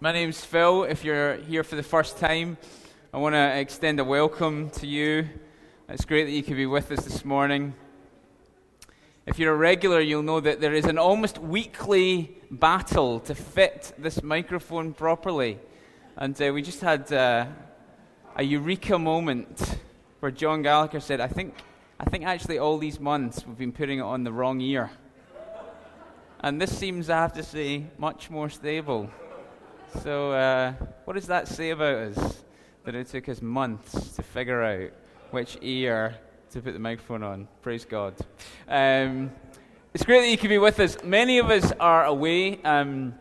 My name's Phil. If you're here for the first time, I want to extend a welcome to you. It's great that you could be with us this morning. If you're a regular, you'll know that there is an almost weekly battle to fit this microphone properly. And uh, we just had uh, a eureka moment where John Gallagher said, I think, I think actually all these months we've been putting it on the wrong ear. And this seems, I have to say, much more stable. So, uh, what does that say about us? That it took us months to figure out which ear to put the microphone on. Praise God. Um, it's great that you can be with us. Many of us are away. Um,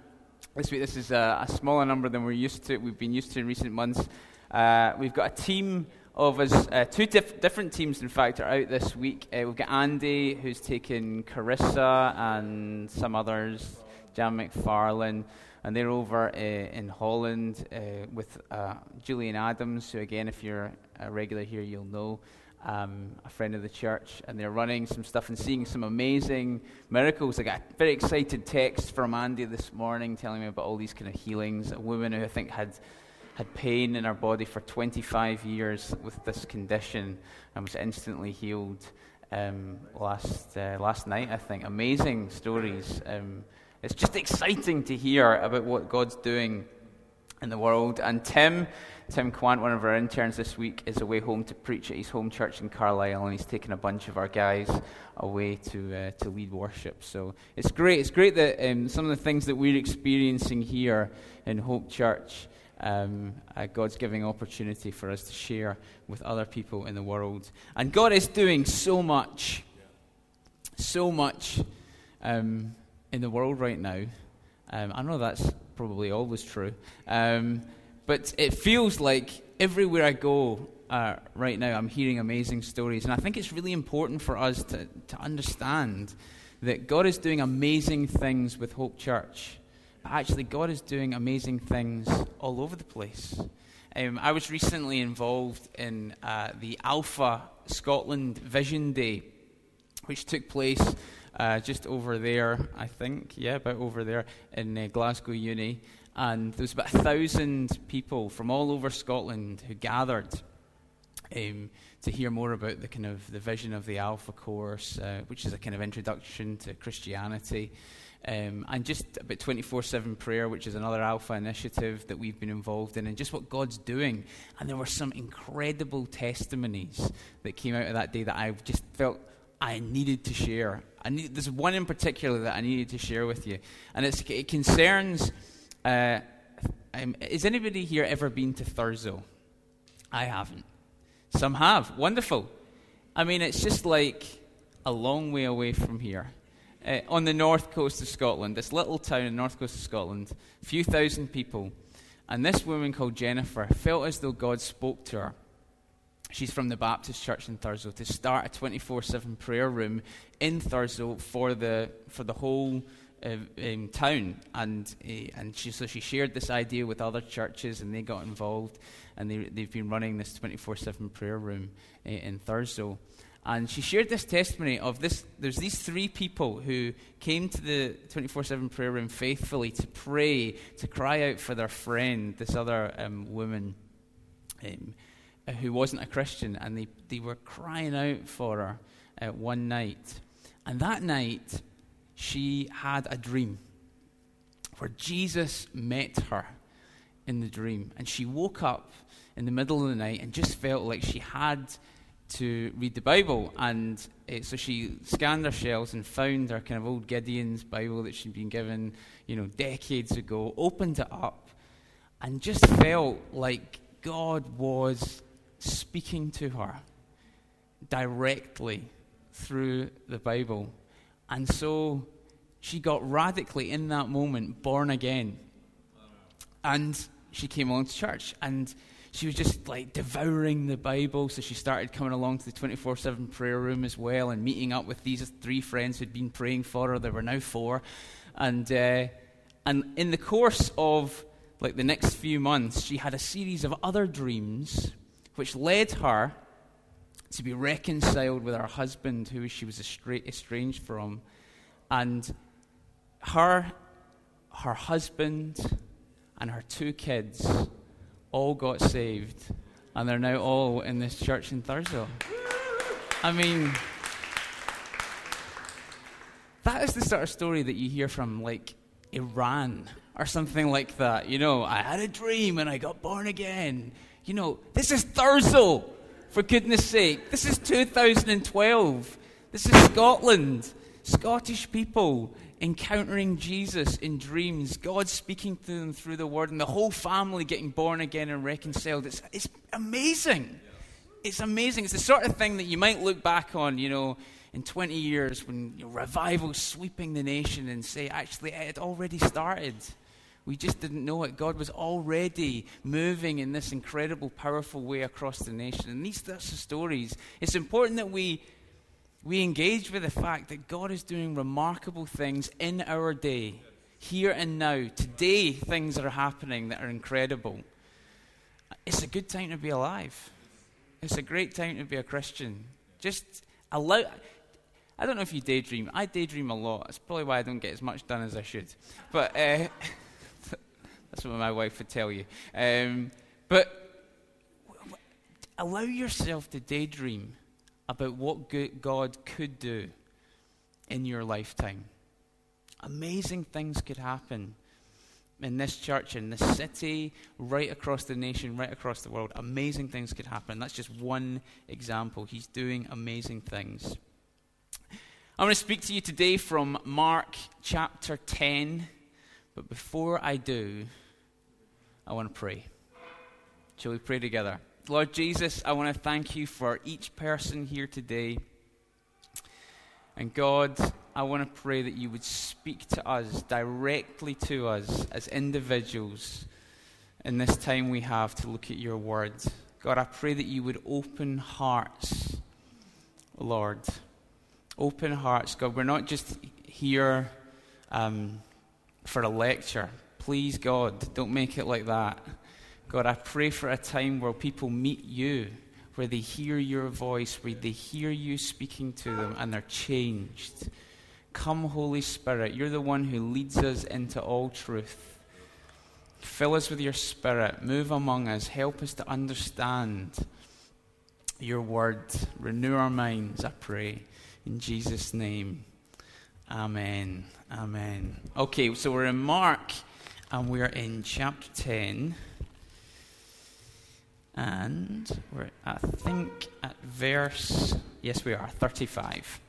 this week, this is a, a, smaller number than we're used to. We've been used to in recent months. Uh, we've got a team of us, uh, two dif- different teams, in fact, are out this week. Uh, we've got Andy, who's taken Carissa and some others, Jan McFarlane and they're over uh, in Holland uh, with uh, Julian Adams, who, again, if you're a regular here, you'll know. Um, a friend of the church, and they're running some stuff and seeing some amazing miracles. I got a very excited text from Andy this morning telling me about all these kind of healings. A woman who I think had had pain in her body for 25 years with this condition and was instantly healed um, last uh, last night. I think amazing stories. Um, it's just exciting to hear about what God's doing in the world. And Tim, Tim Quant, one of our interns this week, is away home to preach at his home church in Carlisle, and he's taken a bunch of our guys away to uh, to lead worship. So it's great. It's great that um, some of the things that we're experiencing here in Hope Church. Um, uh, God's giving opportunity for us to share with other people in the world. And God is doing so much, so much um, in the world right now. Um, I know that's probably always true, um, but it feels like everywhere I go uh, right now, I'm hearing amazing stories. And I think it's really important for us to, to understand that God is doing amazing things with Hope Church. But actually, God is doing amazing things all over the place. Um, I was recently involved in uh, the Alpha Scotland Vision Day, which took place uh, just over there, I think, yeah, about over there in uh, Glasgow Uni. And there was about a thousand people from all over Scotland who gathered um, to hear more about the kind of the vision of the Alpha course, uh, which is a kind of introduction to Christianity. Um, and just about 24 7 prayer, which is another Alpha initiative that we've been involved in, and just what God's doing. And there were some incredible testimonies that came out of that day that I just felt I needed to share. I need, there's one in particular that I needed to share with you, and it concerns. Uh, um, has anybody here ever been to Thurso? I haven't. Some have. Wonderful. I mean, it's just like a long way away from here. Uh, on the north coast of Scotland, this little town in the north coast of Scotland, a few thousand people, and this woman called Jennifer felt as though God spoke to her She's from the Baptist Church in Thurso to start a 24 7 prayer room in Thurso for the, for the whole uh, um, town. And, uh, and she, so she shared this idea with other churches and they got involved. And they, they've been running this 24 7 prayer room uh, in Thurso. And she shared this testimony of this. There's these three people who came to the 24 7 prayer room faithfully to pray, to cry out for their friend, this other um, woman. Um, who wasn't a Christian, and they, they were crying out for her uh, one night. And that night, she had a dream where Jesus met her in the dream. And she woke up in the middle of the night and just felt like she had to read the Bible. And uh, so she scanned her shelves and found her kind of old Gideon's Bible that she'd been given, you know, decades ago, opened it up, and just felt like God was speaking to her directly through the Bible. And so she got radically, in that moment, born again. And she came along to church. And she was just like devouring the Bible. So she started coming along to the 24 7 prayer room as well and meeting up with these three friends who'd been praying for her. There were now four. And, uh, and in the course of like the next few months, she had a series of other dreams which led her to be reconciled with her husband, who she was estranged from. And her, her husband and her two kids all got saved, and they're now all in this church in Thurso. I mean, that is the sort of story that you hear from, like, Iran or something like that. You know, I had a dream and I got born again. You know, this is Thurso, for goodness sake. This is 2012. This is Scotland. Scottish people encountering Jesus in dreams, God speaking to them through the word, and the whole family getting born again and reconciled. It's, it's amazing. It's amazing. It's the sort of thing that you might look back on, you know, in 20 years when you know, sweeping the nation and say, actually, it had already started. We just didn't know it. God was already moving in this incredible, powerful way across the nation. And these sorts of stories, it's important that we we engage with the fact that God is doing remarkable things in our day, here and now. Today, things are happening that are incredible. It's a good time to be alive. It's a great time to be a Christian. Just allow. I don't know if you daydream. I daydream a lot. That's probably why I don't get as much done as I should. But uh, that's what my wife would tell you. Um, but allow yourself to daydream about what God could do in your lifetime. Amazing things could happen in this church, in this city, right across the nation, right across the world. Amazing things could happen. That's just one example. He's doing amazing things. I'm going to speak to you today from Mark chapter 10. But before I do, I want to pray. Shall we pray together? Lord Jesus, I want to thank you for each person here today. And God, I want to pray that you would speak to us, directly to us as individuals in this time we have to look at your word. God, I pray that you would open hearts, Lord. Open hearts, God. We're not just here um, for a lecture. Please, God, don't make it like that. God, I pray for a time where people meet you, where they hear your voice, where they hear you speaking to them, and they're changed. Come, Holy Spirit. You're the one who leads us into all truth. Fill us with your Spirit. Move among us. Help us to understand your word. Renew our minds, I pray. In Jesus' name. Amen. Amen. Okay, so we're in Mark and we're in chapter 10. And we're, I think, at verse, yes, we are, 35.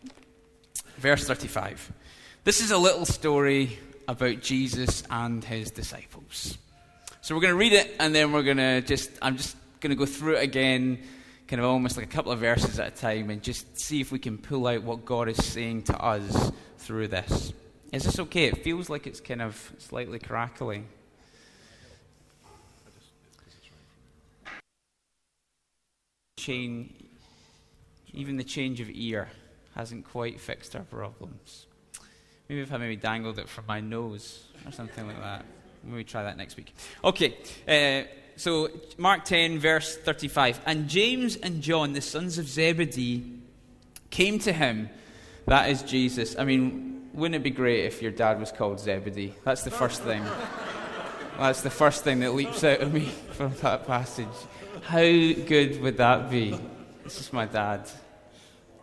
Verse 35. This is a little story about Jesus and his disciples. So we're going to read it, and then we're going to just, I'm just going to go through it again, kind of almost like a couple of verses at a time, and just see if we can pull out what God is saying to us through this. Is this okay? It feels like it's kind of slightly crackly. chain, even the change of ear, hasn't quite fixed our problems. Maybe if I maybe dangled it from my nose or something like that. Maybe try that next week. Okay, uh, so Mark 10, verse 35. And James and John, the sons of Zebedee, came to him. That is Jesus. I mean, wouldn't it be great if your dad was called Zebedee? That's the first thing. That's the first thing that leaps out of me from that passage. How good would that be? This is my dad,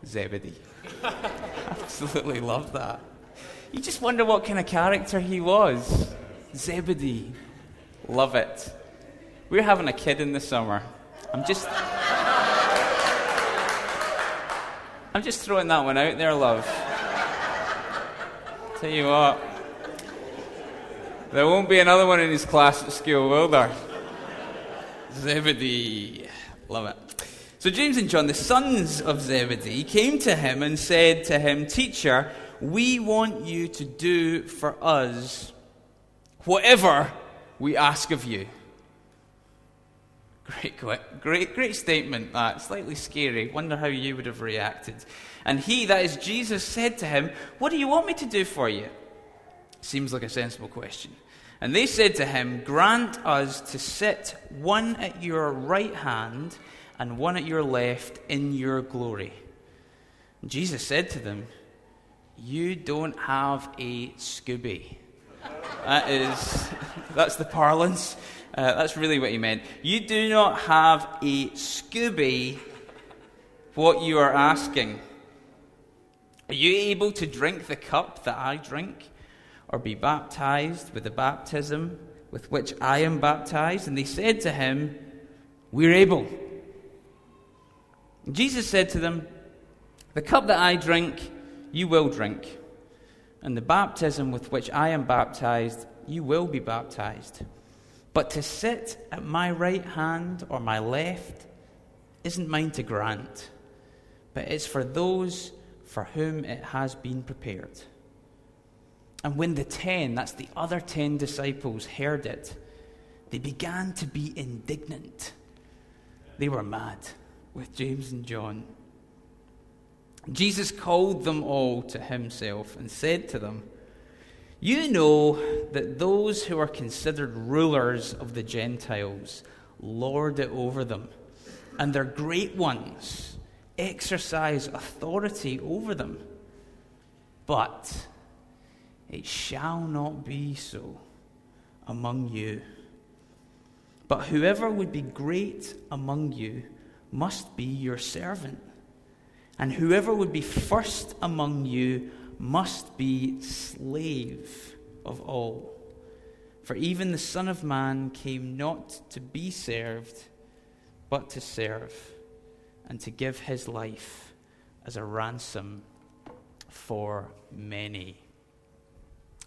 Zebedee. Absolutely love that. You just wonder what kind of character he was. Zebedee. Love it. We're having a kid in the summer. I'm just. I'm just throwing that one out there, love. Tell you what. There won't be another one in his class at school, will there? Zebedee. Love it. So James and John, the sons of Zebedee, came to him and said to him, Teacher, we want you to do for us whatever we ask of you. Great, great, great statement that. Slightly scary. Wonder how you would have reacted. And he, that is Jesus, said to him, What do you want me to do for you? Seems like a sensible question. And they said to him, Grant us to sit one at your right hand and one at your left in your glory. And Jesus said to them, You don't have a Scooby, That is, that's the parlance. Uh, that's really what he meant. You do not have a Scooby what you are asking. Are you able to drink the cup that I drink, or be baptized with the baptism with which I am baptized? And they said to him, We're able. And Jesus said to them, The cup that I drink, you will drink, and the baptism with which I am baptized, you will be baptized. But to sit at my right hand or my left isn't mine to grant, but it's for those for whom it has been prepared. And when the ten, that's the other ten disciples, heard it, they began to be indignant. They were mad with James and John. Jesus called them all to himself and said to them, you know that those who are considered rulers of the Gentiles lord it over them, and their great ones exercise authority over them. But it shall not be so among you. But whoever would be great among you must be your servant, and whoever would be first among you must be slave of all. For even the Son of Man came not to be served, but to serve, and to give his life as a ransom for many.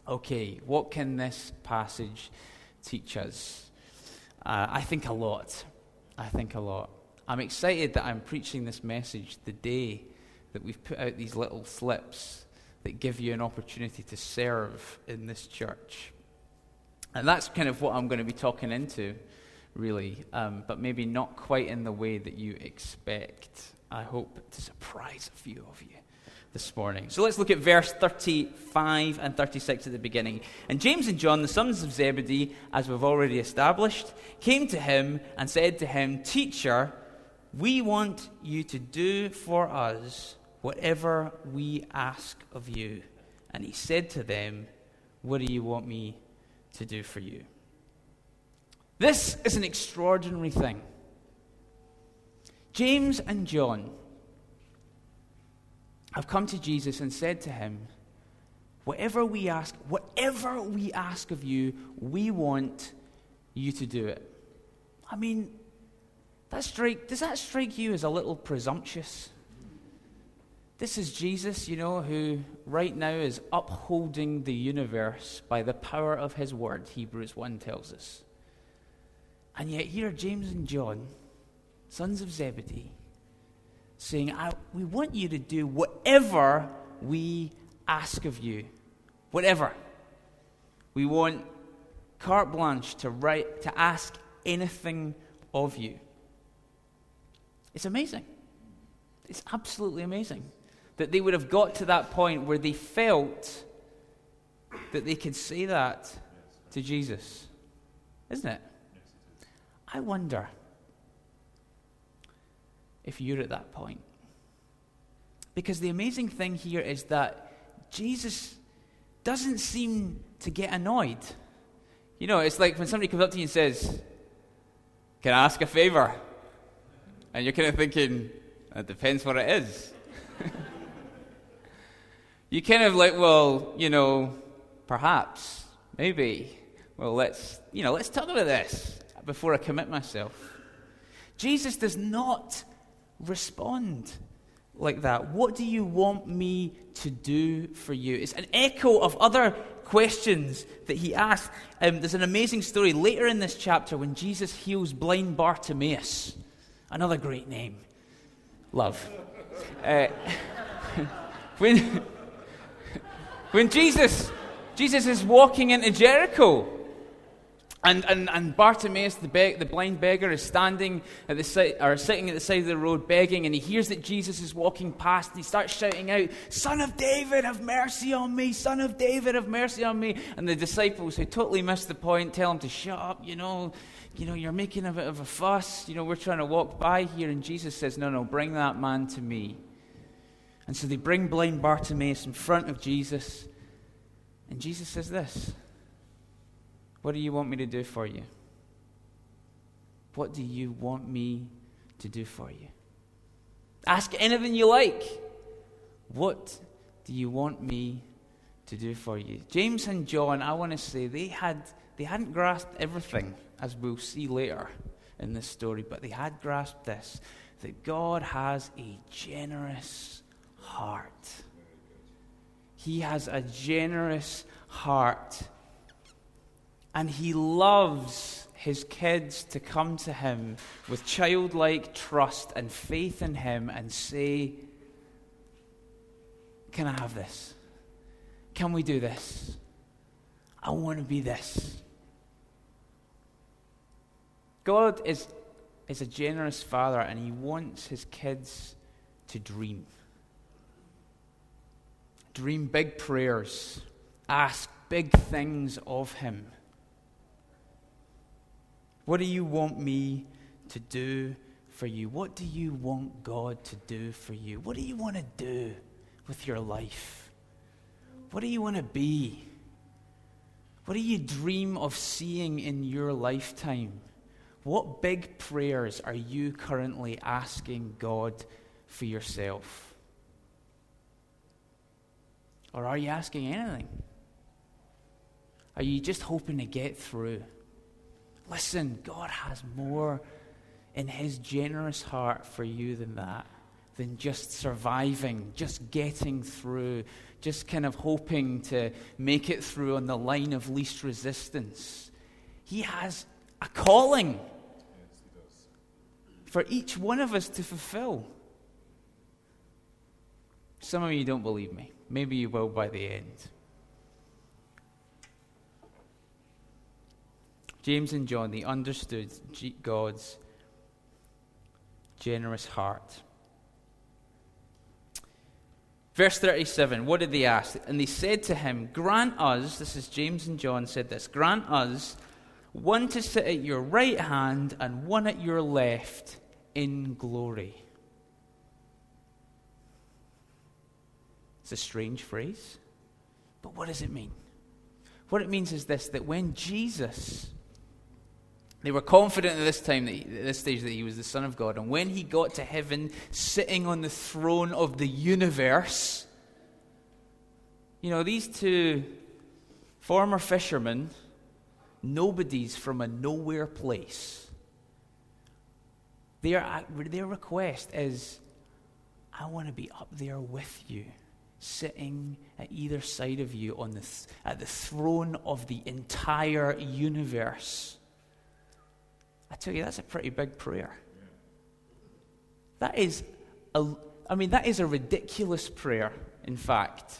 Okay, what can this passage teach us? Uh, I think a lot. I think a lot. I'm excited that I'm preaching this message the day that we've put out these little slips that give you an opportunity to serve in this church. And that's kind of what I'm going to be talking into, really, um, but maybe not quite in the way that you expect. I hope to surprise a few of you this morning. So let's look at verse 35 and 36 at the beginning. And James and John, the sons of Zebedee, as we've already established, came to him and said to him, Teacher, we want you to do for us whatever we ask of you. And he said to them, What do you want me to do for you? This is an extraordinary thing. James and John have come to Jesus and said to him, Whatever we ask, whatever we ask of you, we want you to do it. I mean, that strike, does that strike you as a little presumptuous? This is Jesus, you know, who right now is upholding the universe by the power of his word, Hebrews 1 tells us. And yet, here are James and John, sons of Zebedee, saying, We want you to do whatever we ask of you. Whatever. We want carte blanche to, write, to ask anything of you. It's amazing. It's absolutely amazing that they would have got to that point where they felt that they could say that to Jesus. Isn't it? I wonder if you're at that point. Because the amazing thing here is that Jesus doesn't seem to get annoyed. You know, it's like when somebody comes up to you and says, Can I ask a favor? And you're kind of thinking, It depends what it is. You kind of like, well, you know, perhaps, maybe. Well, let's, you know, let's talk about this before I commit myself. Jesus does not respond like that. What do you want me to do for you? It's an echo of other questions that he asked. Um, there's an amazing story later in this chapter when Jesus heals blind Bartimaeus. Another great name. Love. Uh, when, when Jesus, Jesus is walking into Jericho, and, and, and Bartimaeus, the, the blind beggar, is standing at the side, or sitting at the side of the road begging, and he hears that Jesus is walking past, and he starts shouting out, Son of David, have mercy on me! Son of David, have mercy on me! And the disciples, who totally missed the point, tell him to shut up, you know, you know, you're making a bit of a fuss, you know, we're trying to walk by here. And Jesus says, No, no, bring that man to me. And so they bring blind Bartimaeus in front of Jesus. And Jesus says this What do you want me to do for you? What do you want me to do for you? Ask anything you like. What do you want me to do for you? James and John, I want to say, they, had, they hadn't grasped everything, as we'll see later in this story, but they had grasped this that God has a generous heart. He has a generous heart. And He loves His kids to come to Him with childlike trust and faith in Him and say, Can I have this? Can we do this? I want to be this. God is, is a generous father and he wants his kids to dream. Dream big prayers, ask big things of him. What do you want me to do for you? What do you want God to do for you? What do you want to do with your life? What do you want to be? What do you dream of seeing in your lifetime? What big prayers are you currently asking God for yourself? Or are you asking anything? Are you just hoping to get through? Listen, God has more in His generous heart for you than that, than just surviving, just getting through, just kind of hoping to make it through on the line of least resistance. He has a calling for each one of us to fulfill. Some of you don't believe me. Maybe you will by the end. James and John, they understood God's generous heart. Verse 37, what did they ask? And they said to him, Grant us, this is James and John said this, grant us one to sit at your right hand and one at your left in glory. It's a strange phrase, but what does it mean? What it means is this that when Jesus, they were confident at this time, that he, at this stage, that he was the Son of God, and when he got to heaven, sitting on the throne of the universe, you know, these two former fishermen nobodies from a nowhere place. Their, their request is, I want to be up there with you, sitting at either side of you on the th- at the throne of the entire universe. I tell you, that's a pretty big prayer. That is a, I mean, that is a ridiculous prayer, in fact.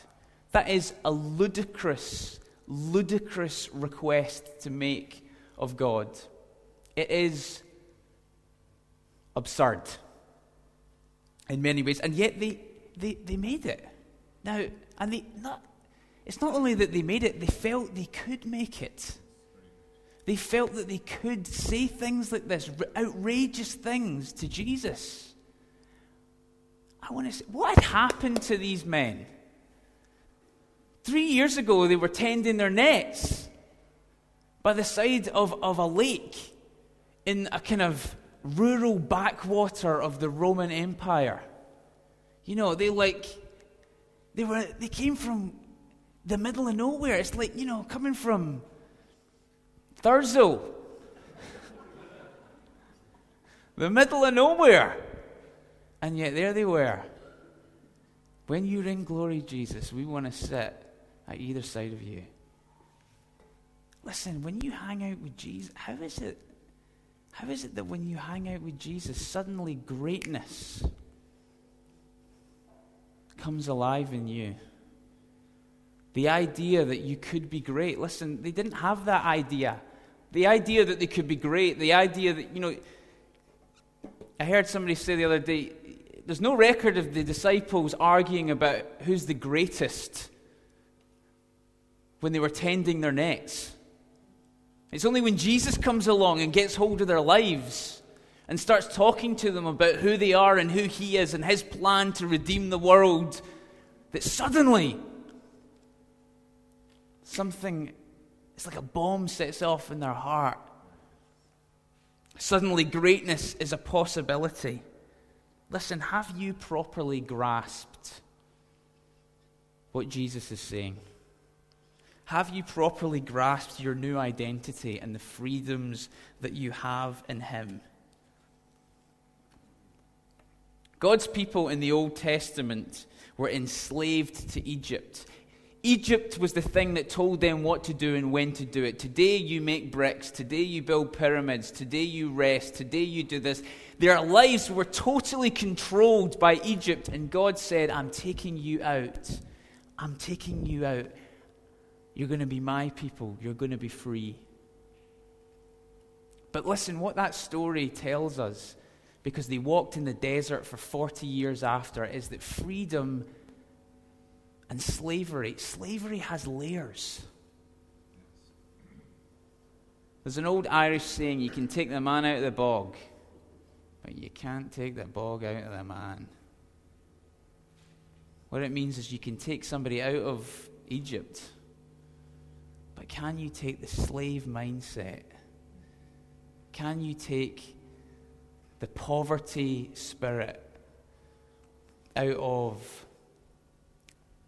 That is a ludicrous ludicrous request to make of God. It is absurd in many ways, and yet they, they, they made it. Now, and they not, it's not only that they made it, they felt they could make it. They felt that they could say things like this, outrageous things to Jesus. I want to say, what had happened to these men? Three years ago, they were tending their nets by the side of, of a lake in a kind of rural backwater of the Roman Empire. You know, they like, they were, they came from the middle of nowhere. It's like, you know, coming from Thurso. the middle of nowhere. And yet there they were. When you're in glory, Jesus, we want to sit at either side of you. Listen, when you hang out with Jesus, how is it? How is it that when you hang out with Jesus, suddenly greatness comes alive in you? The idea that you could be great. Listen, they didn't have that idea. The idea that they could be great, the idea that, you know, I heard somebody say the other day, there's no record of the disciples arguing about who's the greatest when they were tending their nets. It's only when Jesus comes along and gets hold of their lives and starts talking to them about who they are and who He is and His plan to redeem the world that suddenly something It's like a bomb sets off in their heart. Suddenly, greatness is a possibility. Listen, have you properly grasped what Jesus is saying? Have you properly grasped your new identity and the freedoms that you have in Him? God's people in the Old Testament were enslaved to Egypt. Egypt was the thing that told them what to do and when to do it. Today you make bricks. Today you build pyramids. Today you rest. Today you do this. Their lives were totally controlled by Egypt, and God said, I'm taking you out. I'm taking you out. You're going to be my people. You're going to be free. But listen, what that story tells us, because they walked in the desert for 40 years after, is that freedom and slavery, slavery has layers. There's an old Irish saying you can take the man out of the bog, but you can't take the bog out of the man. What it means is you can take somebody out of Egypt, but can you take the slave mindset? Can you take the poverty spirit out of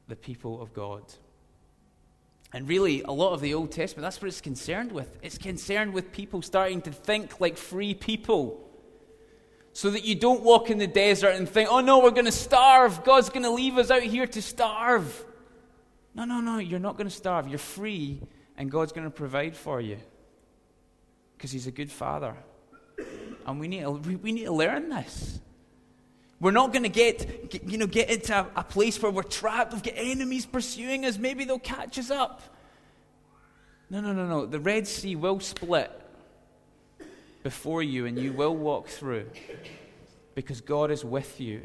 the people of God? And really, a lot of the Old Testament, that's what it's concerned with. It's concerned with people starting to think like free people so that you don't walk in the desert and think, oh no, we're going to starve. God's going to leave us out here to starve. No, no, no, you're not going to starve. You're free, and God's going to provide for you because He's a good Father. And we need to, we need to learn this. We're not going to get, you know, get into a, place where we're trapped. We've got enemies pursuing us. Maybe they'll catch us up. No, no, no, no. The Red Sea will split before you and you will walk through because God is with you.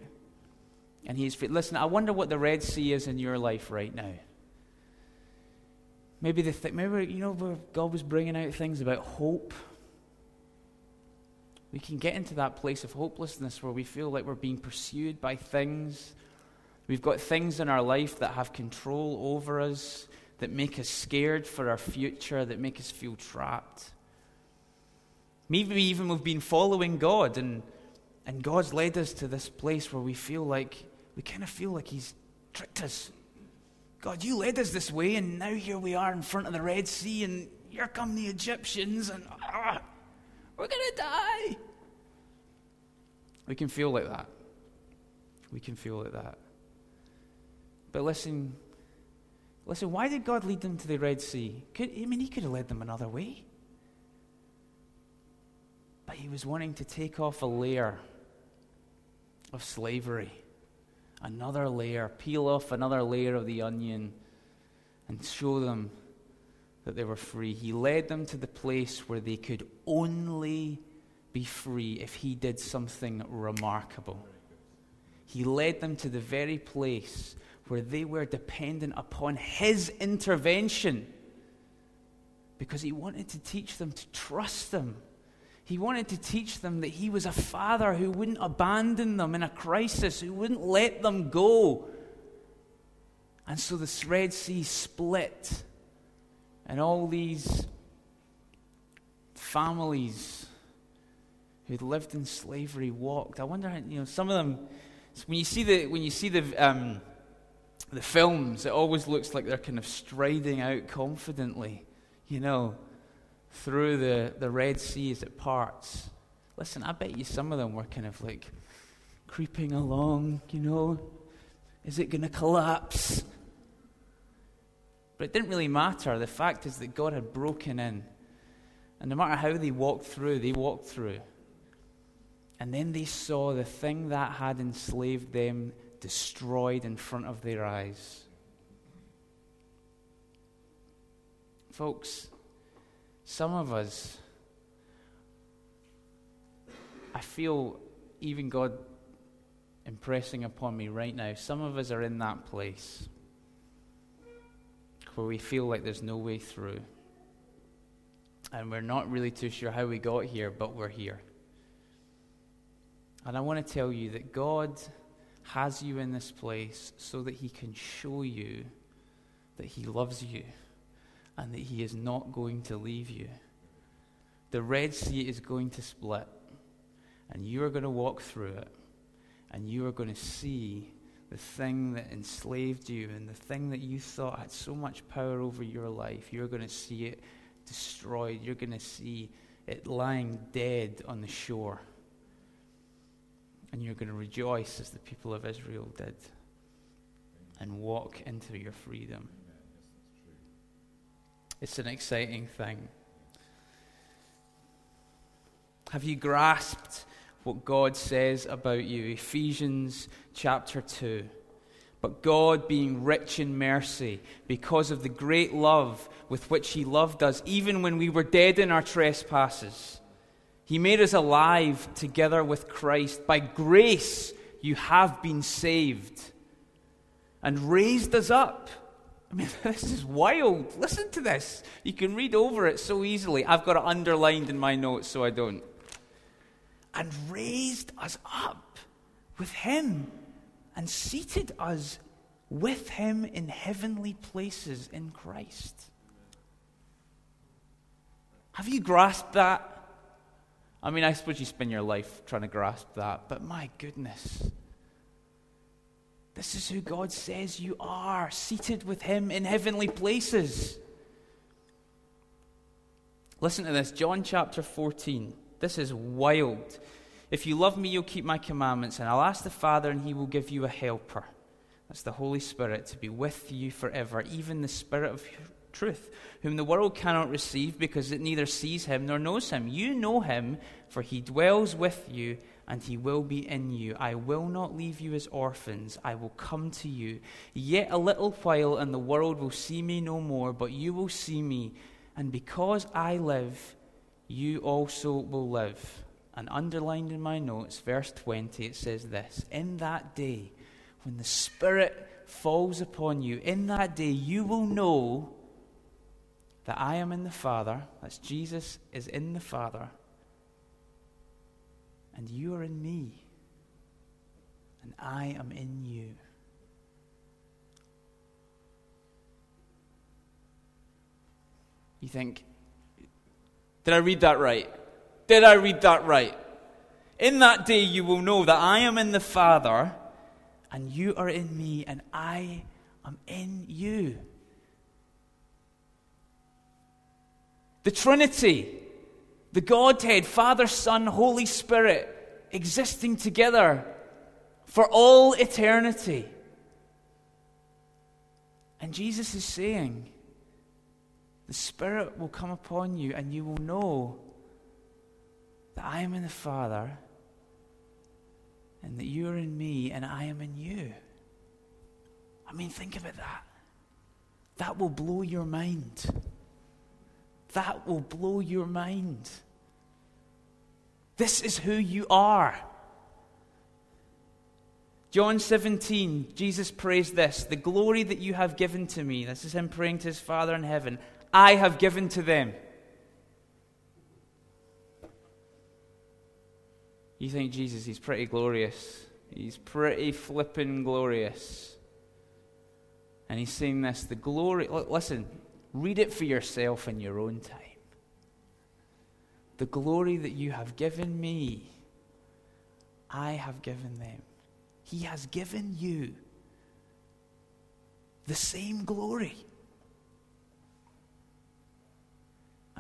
And He's. Listen, I wonder what the Red Sea is in your life right now. Maybe, the th- maybe you know, where God was bringing out things about hope. We can get into that place of hopelessness where we feel like we're being pursued by things. We've got things in our life that have control over us, that make us scared for our future, that make us feel trapped. Maybe even we've been following God and, and God's led us to this place where we feel like, we kind of feel like He's tricked us. God, you led us this way, and now here we are in front of the Red Sea, and here come the Egyptians, and ah, we're going to die. We can feel like that. We can feel like that. But listen, listen, why did God lead them to the Red Sea? Could, I mean, He could have led them another way. But he was wanting to take off a layer of slavery, another layer, peel off another layer of the onion, and show them that they were free. He led them to the place where they could only be free if he did something remarkable. He led them to the very place where they were dependent upon his intervention because he wanted to teach them to trust him he wanted to teach them that he was a father who wouldn't abandon them in a crisis, who wouldn't let them go. And so the Red Sea split, and all these families who'd lived in slavery walked. I wonder, you know, some of them. When you see the when you see the um, the films, it always looks like they're kind of striding out confidently, you know through the, the Red Sea as it parts. Listen, I bet you some of them were kind of like creeping along, you know. Is it going to collapse? But it didn't really matter. The fact is that God had broken in. And no matter how they walked through, they walked through. And then they saw the thing that had enslaved them destroyed in front of their eyes. Folks, some of us, I feel even God impressing upon me right now, some of us are in that place where we feel like there's no way through. And we're not really too sure how we got here, but we're here. And I want to tell you that God has you in this place so that He can show you that He loves you and that He is not going to leave you. The Red Sea is going to split, and you are going to walk through it, and you are going to see the thing that enslaved you and the thing that you thought had so much power over your life. You're going to see it destroyed. You're going to see it lying dead on the shore. And you're going to rejoice as the people of Israel did and walk into your freedom. It's an exciting thing. Have you grasped what God says about you? Ephesians chapter 2. But God, being rich in mercy, because of the great love with which He loved us, even when we were dead in our trespasses, He made us alive together with Christ. By grace you have been saved and raised us up. I mean, this is wild. Listen to this. You can read over it so easily. I've got it underlined in my notes so I don't. And raised us up with Him and seated us with Him in heavenly places in Christ. Have you grasped that? I mean, I suppose you spend your life trying to grasp that, but my goodness. This is who God says you are, seated with Him in heavenly places. Listen to this John chapter 14. This is wild. If you love me, you'll keep my commandments, and I'll ask the Father, and He will give you a helper. That's the Holy Spirit to be with you forever, even the Spirit of truth, whom the world cannot receive because it neither sees Him nor knows Him. You know Him, for He dwells with you and he will be in you. I will not leave you as orphans. I will come to you. Yet a little while, and the world will see me no more, but you will see me. And because I live, you also will live. And underlined in my notes, verse 20, it says this In that day, when the Spirit falls upon you, in that day you will know that I am in the Father, that's Jesus is in the Father and you are in me, and I am in you. You think, did I read that right? Did I read that right? In that day you will know that I am in the Father, and you are in me, and I am in you. The Trinity the Godhead, Father, Son, Holy Spirit, existing together for all eternity. And Jesus is saying, The Spirit will come upon you, and you will know that I am in the Father, and that you are in me, and I am in you. I mean, think about that. That will blow your mind. That will blow your mind. This is who you are. John 17, Jesus prays this The glory that you have given to me, this is him praying to his Father in heaven, I have given to them. You think Jesus, he's pretty glorious. He's pretty flippin' glorious. And he's saying this the glory, listen, read it for yourself in your own time the glory that you have given me, I have given them. He has given you the same glory.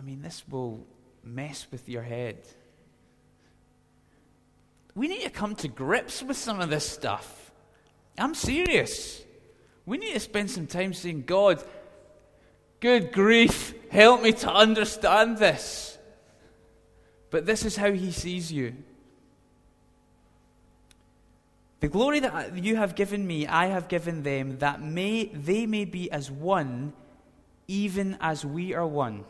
Mean, this will mess with your head. We need to come to grips with some of this stuff. I'm serious. We need to spend some time saying, God, good grief, help me to understand this. But this is how he sees you. The glory that you have given me, I have given them, that may, they may be as one, even as we are one.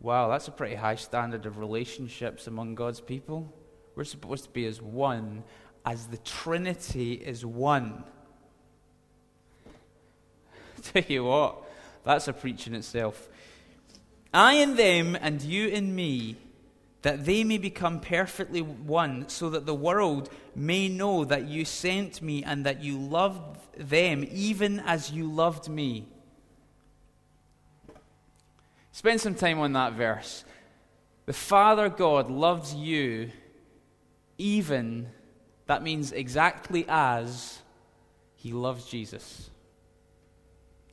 Wow, that's a pretty high standard of relationships among God's people. We're supposed to be as one, as the Trinity is one. Tell you what, that's a preach in itself. I in them, and you in me that they may become perfectly one, so that the world may know that you sent me and that you loved them even as you loved me. Spend some time on that verse. The Father God loves you even, that means exactly as, he loves Jesus.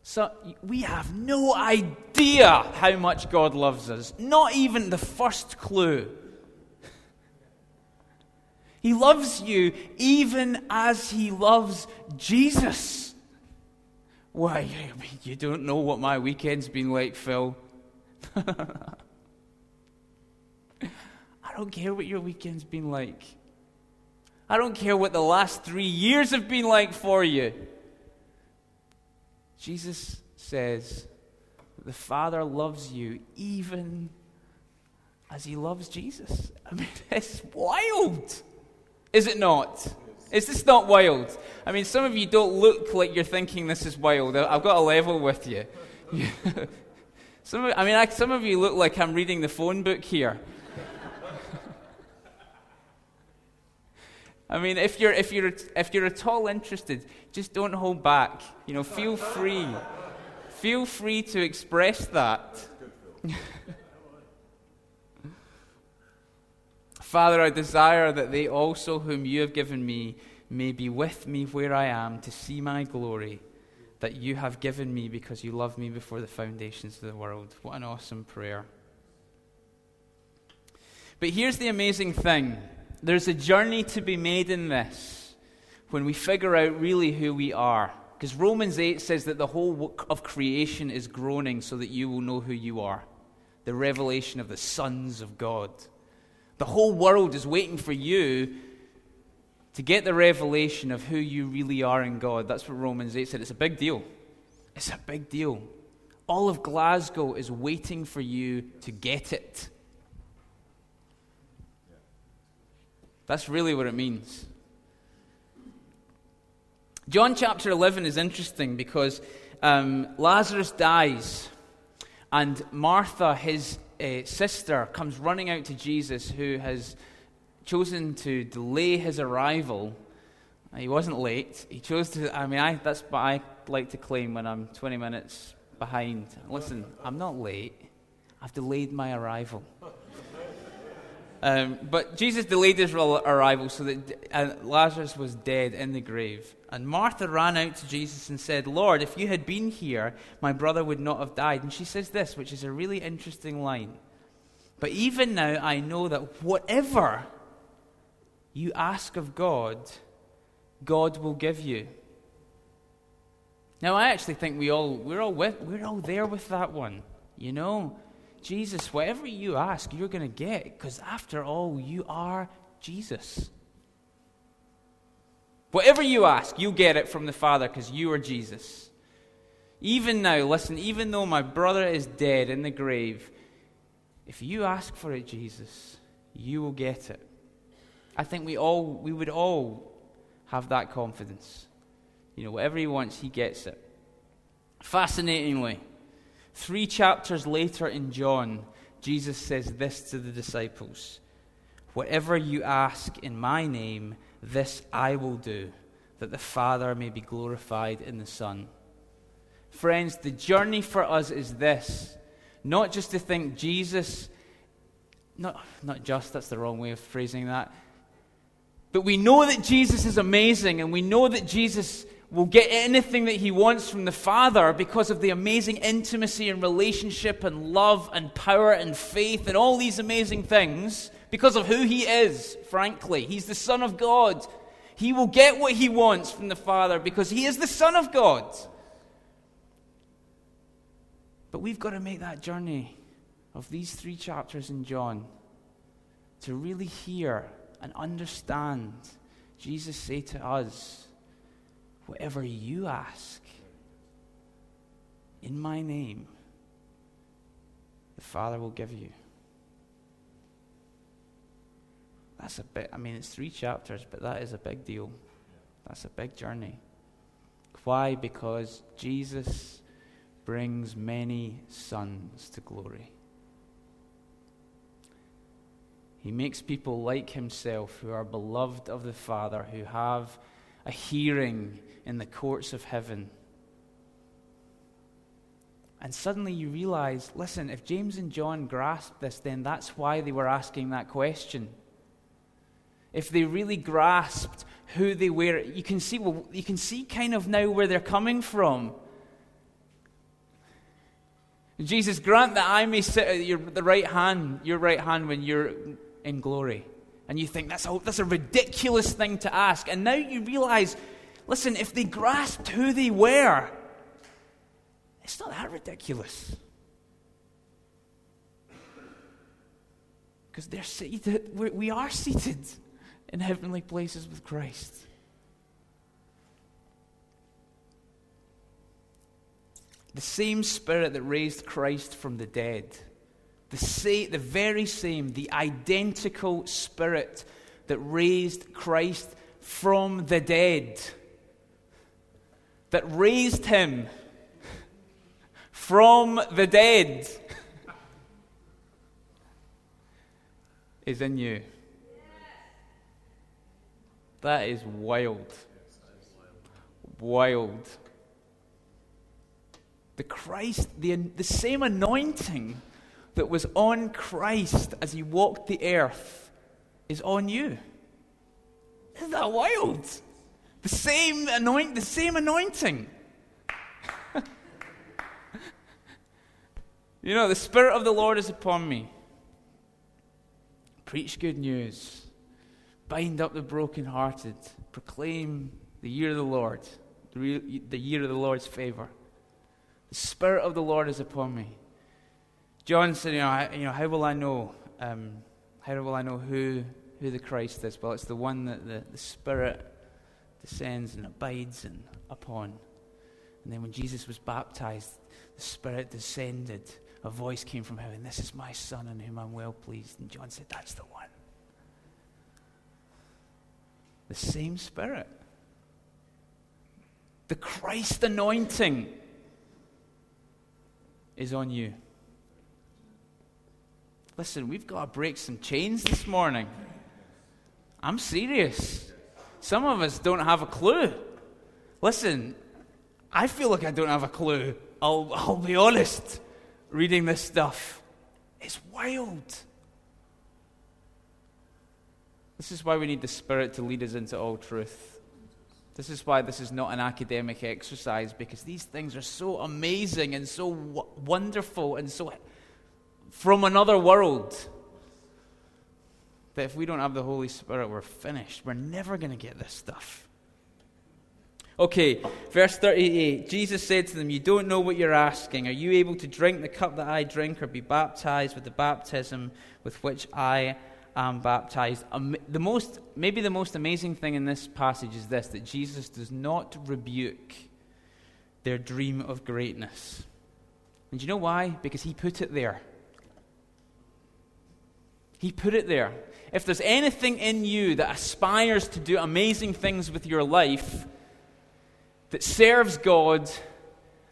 So we have no idea how much God loves us, not even the first clue. He loves you even as he loves Jesus. Why, you don't know what my weekend's been like, Phil. I don't care what your weekend's been like. I don't care what the last three years have been like for you. Jesus says the Father loves you even as he loves Jesus. I mean, it's wild. Is it not? Is this not wild? I mean, some of you don't look like you're thinking this is wild. I've got a level with you. some of, I mean, I, some of you look like I'm reading the phone book here. I mean, if you're, if, you're, if you're at all interested, just don't hold back. You know, feel free. feel free to express that. Father, I desire that they also, whom you have given me, may be with me where I am to see my glory that you have given me because you loved me before the foundations of the world. What an awesome prayer. But here's the amazing thing there's a journey to be made in this when we figure out really who we are. Because Romans 8 says that the whole work of creation is groaning so that you will know who you are. The revelation of the sons of God. The whole world is waiting for you to get the revelation of who you really are in God. That's what Romans 8 said. It's a big deal. It's a big deal. All of Glasgow is waiting for you to get it. That's really what it means. John chapter 11 is interesting because um, Lazarus dies, and Martha, his uh, sister, comes running out to Jesus, who has chosen to delay his arrival. He wasn't late. He chose to. I mean, I, that's what I like to claim when I'm 20 minutes behind. Listen, I'm not late. I've delayed my arrival. Um, but Jesus delayed his arrival so that Lazarus was dead in the grave. And Martha ran out to Jesus and said, Lord, if you had been here, my brother would not have died. And she says this, which is a really interesting line. But even now, I know that whatever you ask of God, God will give you. Now, I actually think we all, we're, all with, we're all there with that one. You know, Jesus, whatever you ask, you're going to get, because after all, you are Jesus. Whatever you ask, you get it from the Father, because you are Jesus. Even now, listen, even though my brother is dead in the grave, if you ask for it, Jesus, you will get it. I think we all we would all have that confidence. You know, whatever he wants, he gets it. Fascinatingly, Three chapters later in John, Jesus says this to the disciples Whatever you ask in my name, this I will do, that the Father may be glorified in the Son. Friends, the journey for us is this not just to think Jesus, not, not just, that's the wrong way of phrasing that, but we know that Jesus is amazing and we know that Jesus will get anything that he wants from the Father because of the amazing intimacy and relationship and love and power and faith and all these amazing things because of who he is, frankly. He's the Son of God. He will get what he wants from the Father because he is the Son of God. But we've got to make that journey of these three chapters in John to really hear and understand Jesus say to us, Whatever you ask in my name, the Father will give you. That's a bit, I mean, it's three chapters, but that is a big deal. That's a big journey. Why? Because Jesus brings many sons to glory. He makes people like himself who are beloved of the Father, who have a hearing in the courts of heaven. And suddenly you realize listen, if James and John grasped this, then that's why they were asking that question. If they really grasped who they were, you can see, well, you can see kind of now where they're coming from. Jesus, grant that I may sit at your, the right hand, your right hand when you're in glory. And you think that's a, that's a ridiculous thing to ask. And now you realize listen, if they grasped who they were, it's not that ridiculous. Because they're seated, we are seated in heavenly places with Christ. The same Spirit that raised Christ from the dead, the, sa- the very same, the identical Spirit that raised Christ from the dead, that raised him from the dead, is in you. That is wild. Wild. The Christ, the, the same anointing that was on Christ as he walked the earth is on you. Isn't that wild? The same anoint, the same anointing. you know, the Spirit of the Lord is upon me. Preach good news bind up the brokenhearted, proclaim the year of the Lord, the, the year of the Lord's favor. The Spirit of the Lord is upon me. John said, you know, I, you know how will I know? Um, how will I know who, who the Christ is? Well, it's the one that the, the Spirit descends and abides and upon. And then when Jesus was baptized, the Spirit descended. A voice came from heaven, This is my Son in whom I'm well pleased. And John said, That's the one. The same Spirit. The Christ anointing is on you. Listen, we've got to break some chains this morning. I'm serious. Some of us don't have a clue. Listen, I feel like I don't have a clue. I'll, I'll be honest reading this stuff. It's wild. This is why we need the Spirit to lead us into all truth. This is why this is not an academic exercise, because these things are so amazing and so w- wonderful and so from another world that if we don't have the Holy Spirit, we're finished. We're never going to get this stuff. Okay, verse 38 Jesus said to them, You don't know what you're asking. Are you able to drink the cup that I drink or be baptized with the baptism with which I am baptized. Um, the most, maybe the most amazing thing in this passage is this that Jesus does not rebuke their dream of greatness. And do you know why? Because he put it there. He put it there. If there's anything in you that aspires to do amazing things with your life, that serves God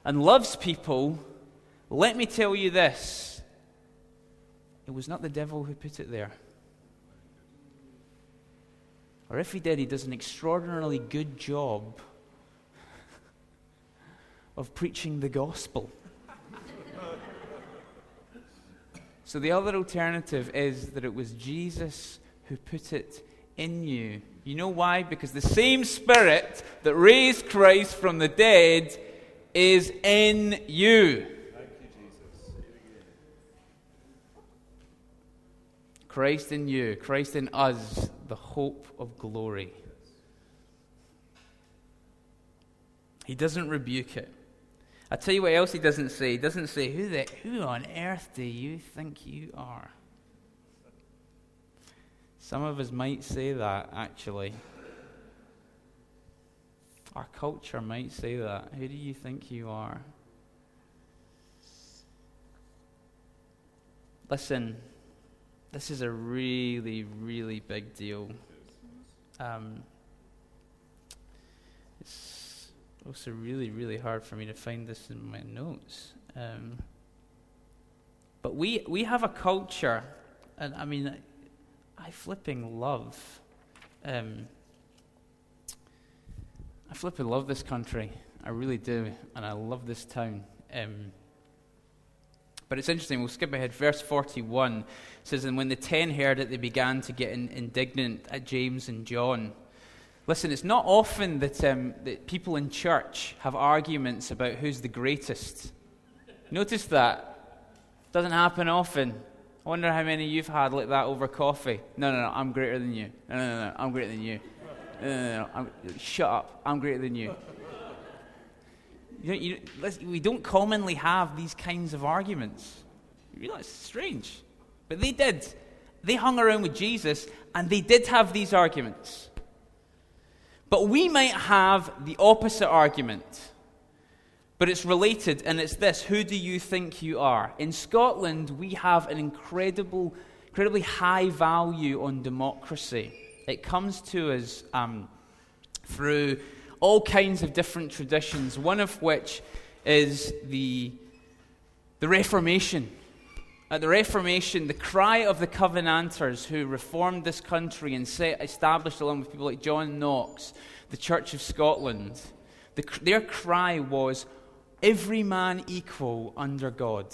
and loves people, let me tell you this it was not the devil who put it there. Or if he did, he does an extraordinarily good job of preaching the gospel. So the other alternative is that it was Jesus who put it in you. You know why? Because the same Spirit that raised Christ from the dead is in you. Thank you, Jesus. Christ in you, Christ in us, the hope of glory. He doesn't rebuke it. I tell you what else he doesn't say. He doesn't say, Who, the, who on earth do you think you are? Some of us might say that, actually. Our culture might say that. Who do you think you are? Listen, this is a really, really big deal. Um, it's also really, really hard for me to find this in my notes. Um, but we, we have a culture, and I mean, I, flipping love. Um, I flipping love this country. I really do, and I love this town. Um, But it's interesting, we'll skip ahead. Verse 41 says, And when the ten heard it, they began to get in, indignant at James and John. Listen, it's not often that, um, that people in church have arguments about who's the greatest. Notice that. Doesn't happen often. I wonder how many you've had like that over coffee. No, no, no, I'm greater than you. No, no, no, no I'm greater than you. No, no, no, no shut up. I'm greater than you. You, you we don't commonly have these kinds of arguments. You realize it's strange. But they did. They hung around with Jesus and they did have these arguments. But we might have the opposite argument. But it's related, and it's this Who do you think you are? In Scotland, we have an incredible, incredibly high value on democracy. It comes to us um, through all kinds of different traditions, one of which is the, the Reformation. At the Reformation, the cry of the Covenanters who reformed this country and set, established, along with people like John Knox, the Church of Scotland, the, their cry was, Every man equal under God.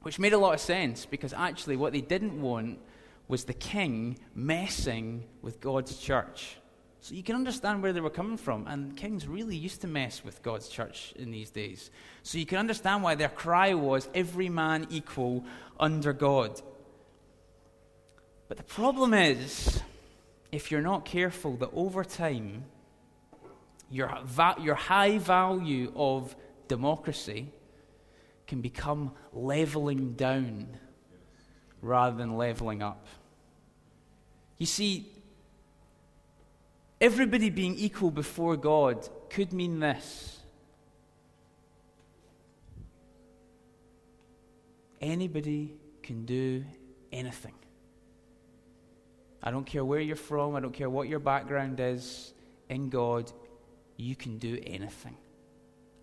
Which made a lot of sense because actually, what they didn't want was the king messing with God's church. So you can understand where they were coming from. And kings really used to mess with God's church in these days. So you can understand why their cry was every man equal under God. But the problem is, if you're not careful, that over time, your, va- your high value of democracy can become leveling down rather than leveling up. You see, everybody being equal before God could mean this. Anybody can do anything. I don't care where you're from, I don't care what your background is. In God, you can do anything.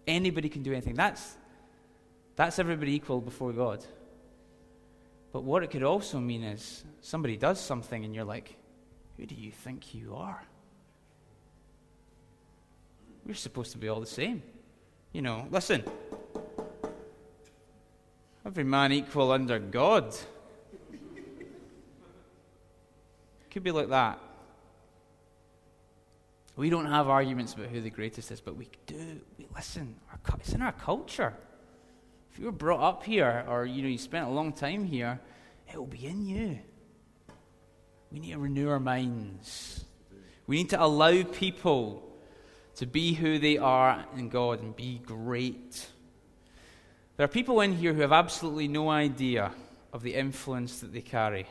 Anybody can do anything. That's, that's everybody equal before God. But what it could also mean is somebody does something and you're like, who do you think you are? We're supposed to be all the same. You know, listen. Every man equal under God. Could be like that. We don't have arguments about who the greatest is, but we do. We listen. It's in our culture. If you were brought up here, or you know, you spent a long time here, it will be in you. We need to renew our minds. We need to allow people to be who they are in God and be great. There are people in here who have absolutely no idea of the influence that they carry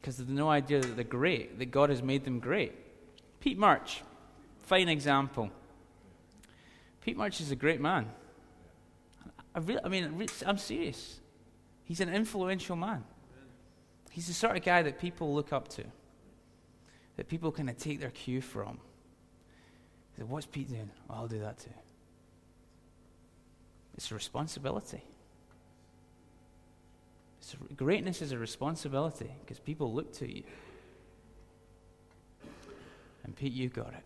because they have no idea that they're great, that God has made them great. Pete March, fine example. Pete March is a great man. I, really, I mean, I'm serious. He's an influential man. He's the sort of guy that people look up to, that people kind of take their cue from. What's Pete doing? Well, I'll do that too. It's a responsibility. It's a, greatness is a responsibility because people look to you. And Pete, you got it.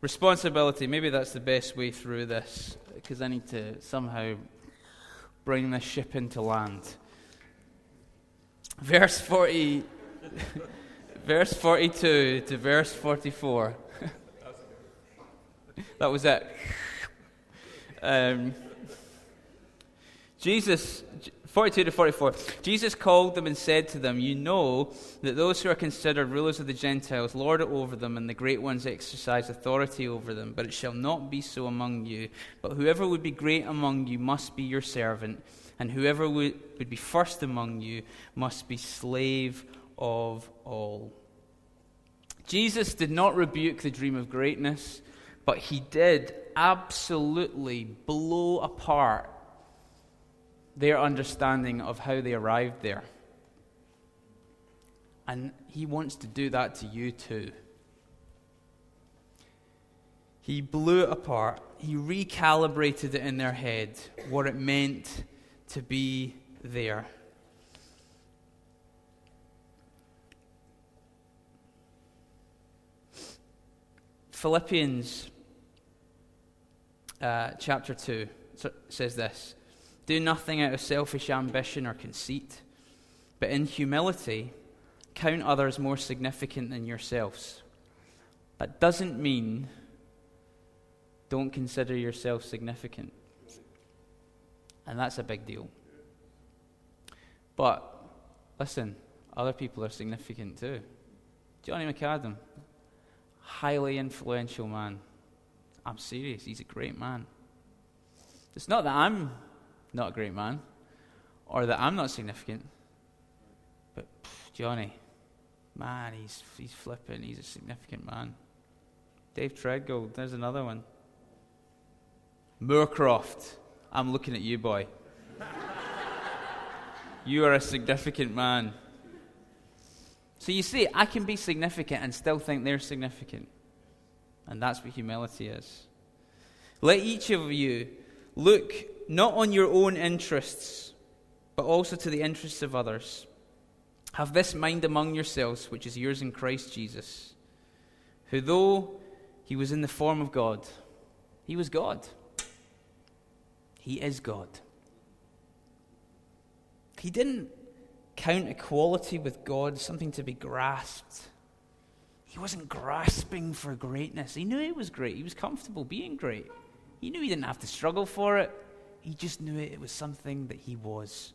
Responsibility, maybe that's the best way through this, because I need to somehow bring this ship into land. Verse 40, verse 42 to verse 44. that was it. Um, Jesus, 42 to 44. Jesus called them and said to them, You know that those who are considered rulers of the Gentiles lord it over them, and the great ones exercise authority over them. But it shall not be so among you. But whoever would be great among you must be your servant, and whoever would, would be first among you must be slave of all. Jesus did not rebuke the dream of greatness, but he did absolutely blow apart their understanding of how they arrived there. And he wants to do that to you too. He blew it apart, he recalibrated it in their head, what it meant to be there. Philippians uh, chapter 2 says this Do nothing out of selfish ambition or conceit, but in humility count others more significant than yourselves. That doesn't mean don't consider yourself significant. And that's a big deal. But listen, other people are significant too. Johnny McAdam, highly influential man. I'm serious, he's a great man. It's not that I'm not a great man or that I'm not significant, but pff, Johnny, man, he's, he's flipping, he's a significant man. Dave Treadgold, there's another one. Moorcroft, I'm looking at you, boy. you are a significant man. So you see, I can be significant and still think they're significant. And that's what humility is. Let each of you look not on your own interests, but also to the interests of others. Have this mind among yourselves, which is yours in Christ Jesus, who, though he was in the form of God, he was God. He is God. He didn't count equality with God something to be grasped. He wasn't grasping for greatness. He knew he was great. He was comfortable being great. He knew he didn't have to struggle for it. He just knew it, it was something that he was.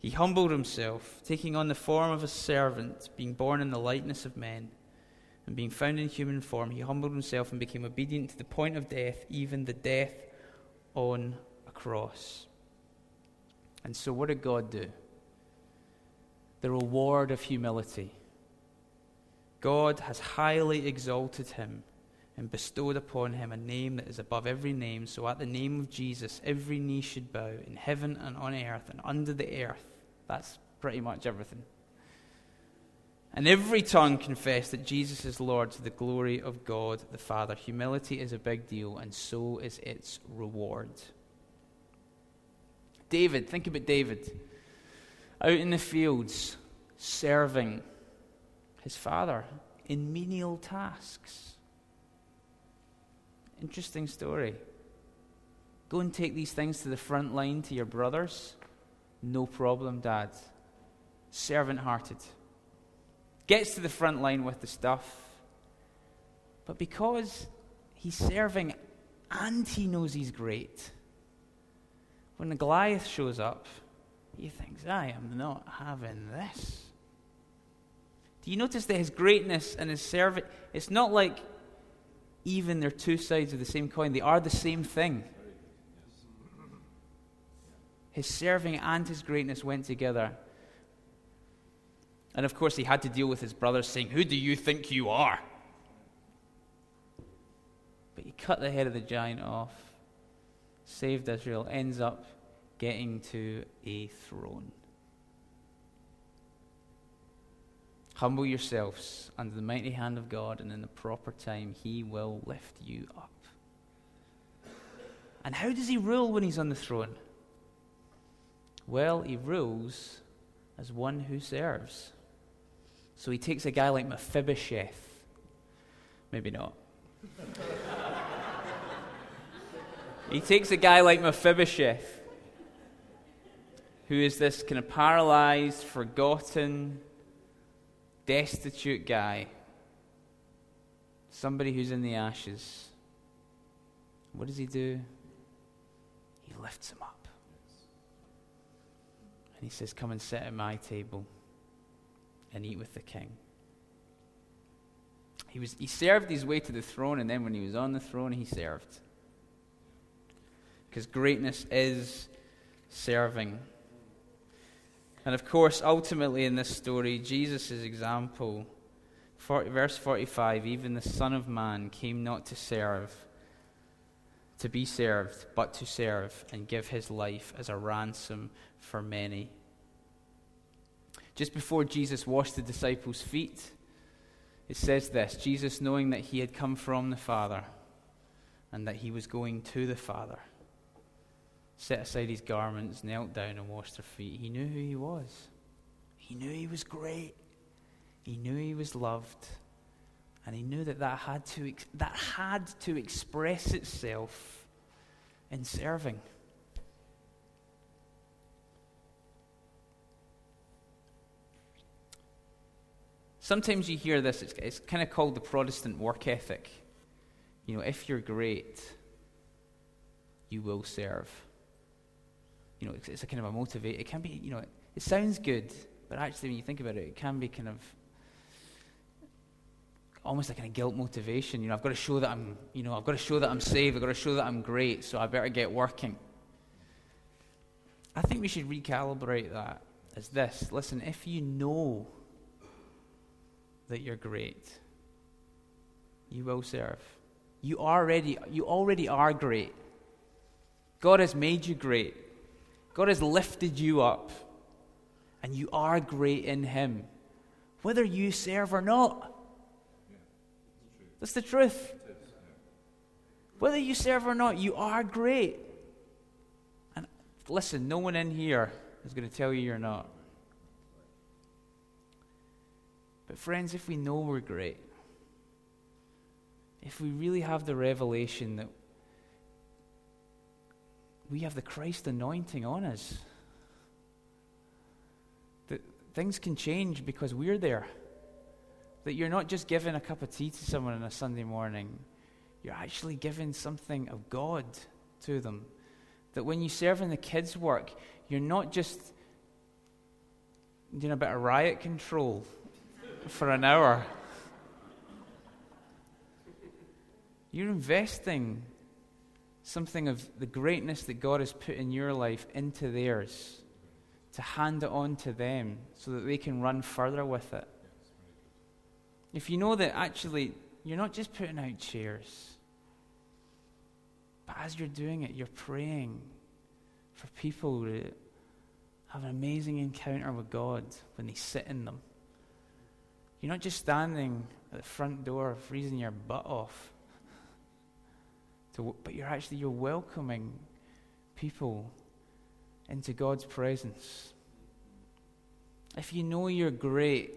He humbled himself, taking on the form of a servant, being born in the likeness of men, and being found in human form. He humbled himself and became obedient to the point of death, even the death on a cross. And so, what did God do? The reward of humility. God has highly exalted him and bestowed upon him a name that is above every name, so at the name of Jesus, every knee should bow in heaven and on earth and under the earth. That's pretty much everything. And every tongue confess that Jesus is Lord to the glory of God the Father. Humility is a big deal, and so is its reward. David, think about David. Out in the fields, serving his father in menial tasks. Interesting story. Go and take these things to the front line to your brothers. No problem, Dad. Servant hearted. Gets to the front line with the stuff. But because he's serving and he knows he's great, when the Goliath shows up, he thinks, I am not having this. Do you notice that his greatness and his service, it's not like even they're two sides of the same coin, they are the same thing. His serving and his greatness went together. And of course, he had to deal with his brothers saying, Who do you think you are? But he cut the head of the giant off, saved Israel, ends up getting to a throne. Humble yourselves under the mighty hand of God, and in the proper time, He will lift you up. And how does He rule when He's on the throne? Well, He rules as one who serves. So He takes a guy like Mephibosheth. Maybe not. he takes a guy like Mephibosheth, who is this kind of paralyzed, forgotten, destitute guy, somebody who's in the ashes. What does he do? He lifts him up. And he says, Come and sit at my table and eat with the king. He, was, he served his way to the throne, and then when he was on the throne, he served. Because greatness is serving. And of course, ultimately in this story, Jesus' example, 40, verse 45 even the Son of Man came not to serve, to be served, but to serve and give his life as a ransom for many. Just before Jesus washed the disciples' feet, it says this Jesus, knowing that he had come from the Father and that he was going to the Father, set aside his garments, knelt down, and washed their feet. He knew who he was. He knew he was great. He knew he was loved. And he knew that that had to, that had to express itself in serving. Sometimes you hear this, it's, it's kind of called the Protestant work ethic. You know, if you're great, you will serve. You know, it's, it's a kind of a motivate. It can be, you know, it, sounds good, but actually, when you think about it, it can be kind of almost like a guilt motivation. You know, I've got to show that I'm, you know, I've got to show that I'm saved. I've got to show that I'm great. So I better get working. I think we should recalibrate that as this. Listen, if you know that you're great. You will serve. You already, you already are great. God has made you great. God has lifted you up. And you are great in Him. Whether you serve or not. That's the truth. Whether you serve or not, you are great. And listen, no one in here is going to tell you you're not. But, friends, if we know we're great, if we really have the revelation that we have the Christ anointing on us, that things can change because we're there. That you're not just giving a cup of tea to someone on a Sunday morning, you're actually giving something of God to them. That when you serve in the kids' work, you're not just doing a bit of riot control for an hour. You're investing something of the greatness that God has put in your life into theirs to hand it on to them so that they can run further with it. If you know that actually you're not just putting out chairs, but as you're doing it, you're praying for people to have an amazing encounter with God when they sit in them. You're not just standing at the front door freezing your butt off, to, but you're actually you're welcoming people into God's presence. If you know you're great,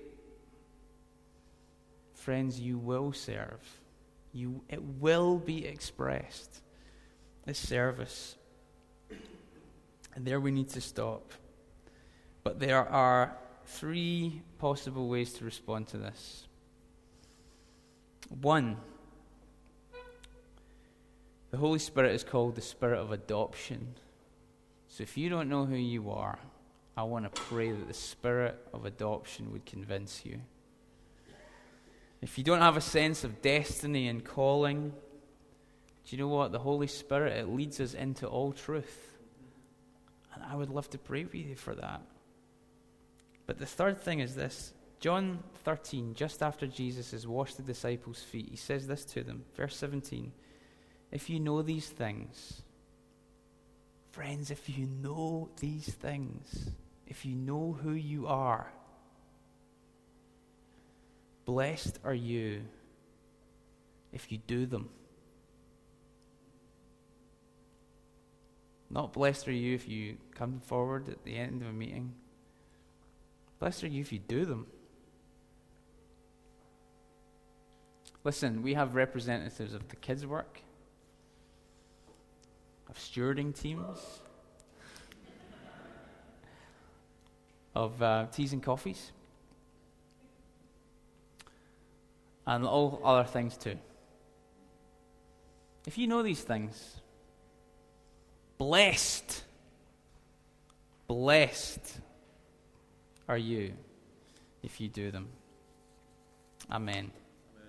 friends, you will serve. You, it will be expressed. This service. And there we need to stop. But there are three possible ways to respond to this. One, the Holy Spirit is called the Spirit of adoption. So if you don't know who you are, I want to pray that the Spirit of adoption would convince you. If you don't have a sense of destiny and calling, do you know what? The Holy Spirit, it leads us into all truth. And I would love to pray with you for that. But the third thing is this John 13, just after Jesus has washed the disciples' feet, he says this to them. Verse 17 If you know these things, friends, if you know these things, if you know who you are, blessed are you if you do them. Not blessed are you if you come forward at the end of a meeting. Blessed are you if you do them. Listen, we have representatives of the kids' work, of stewarding teams, of uh, teas and coffees, and all other things too. If you know these things, blessed, blessed are you if you do them. Amen.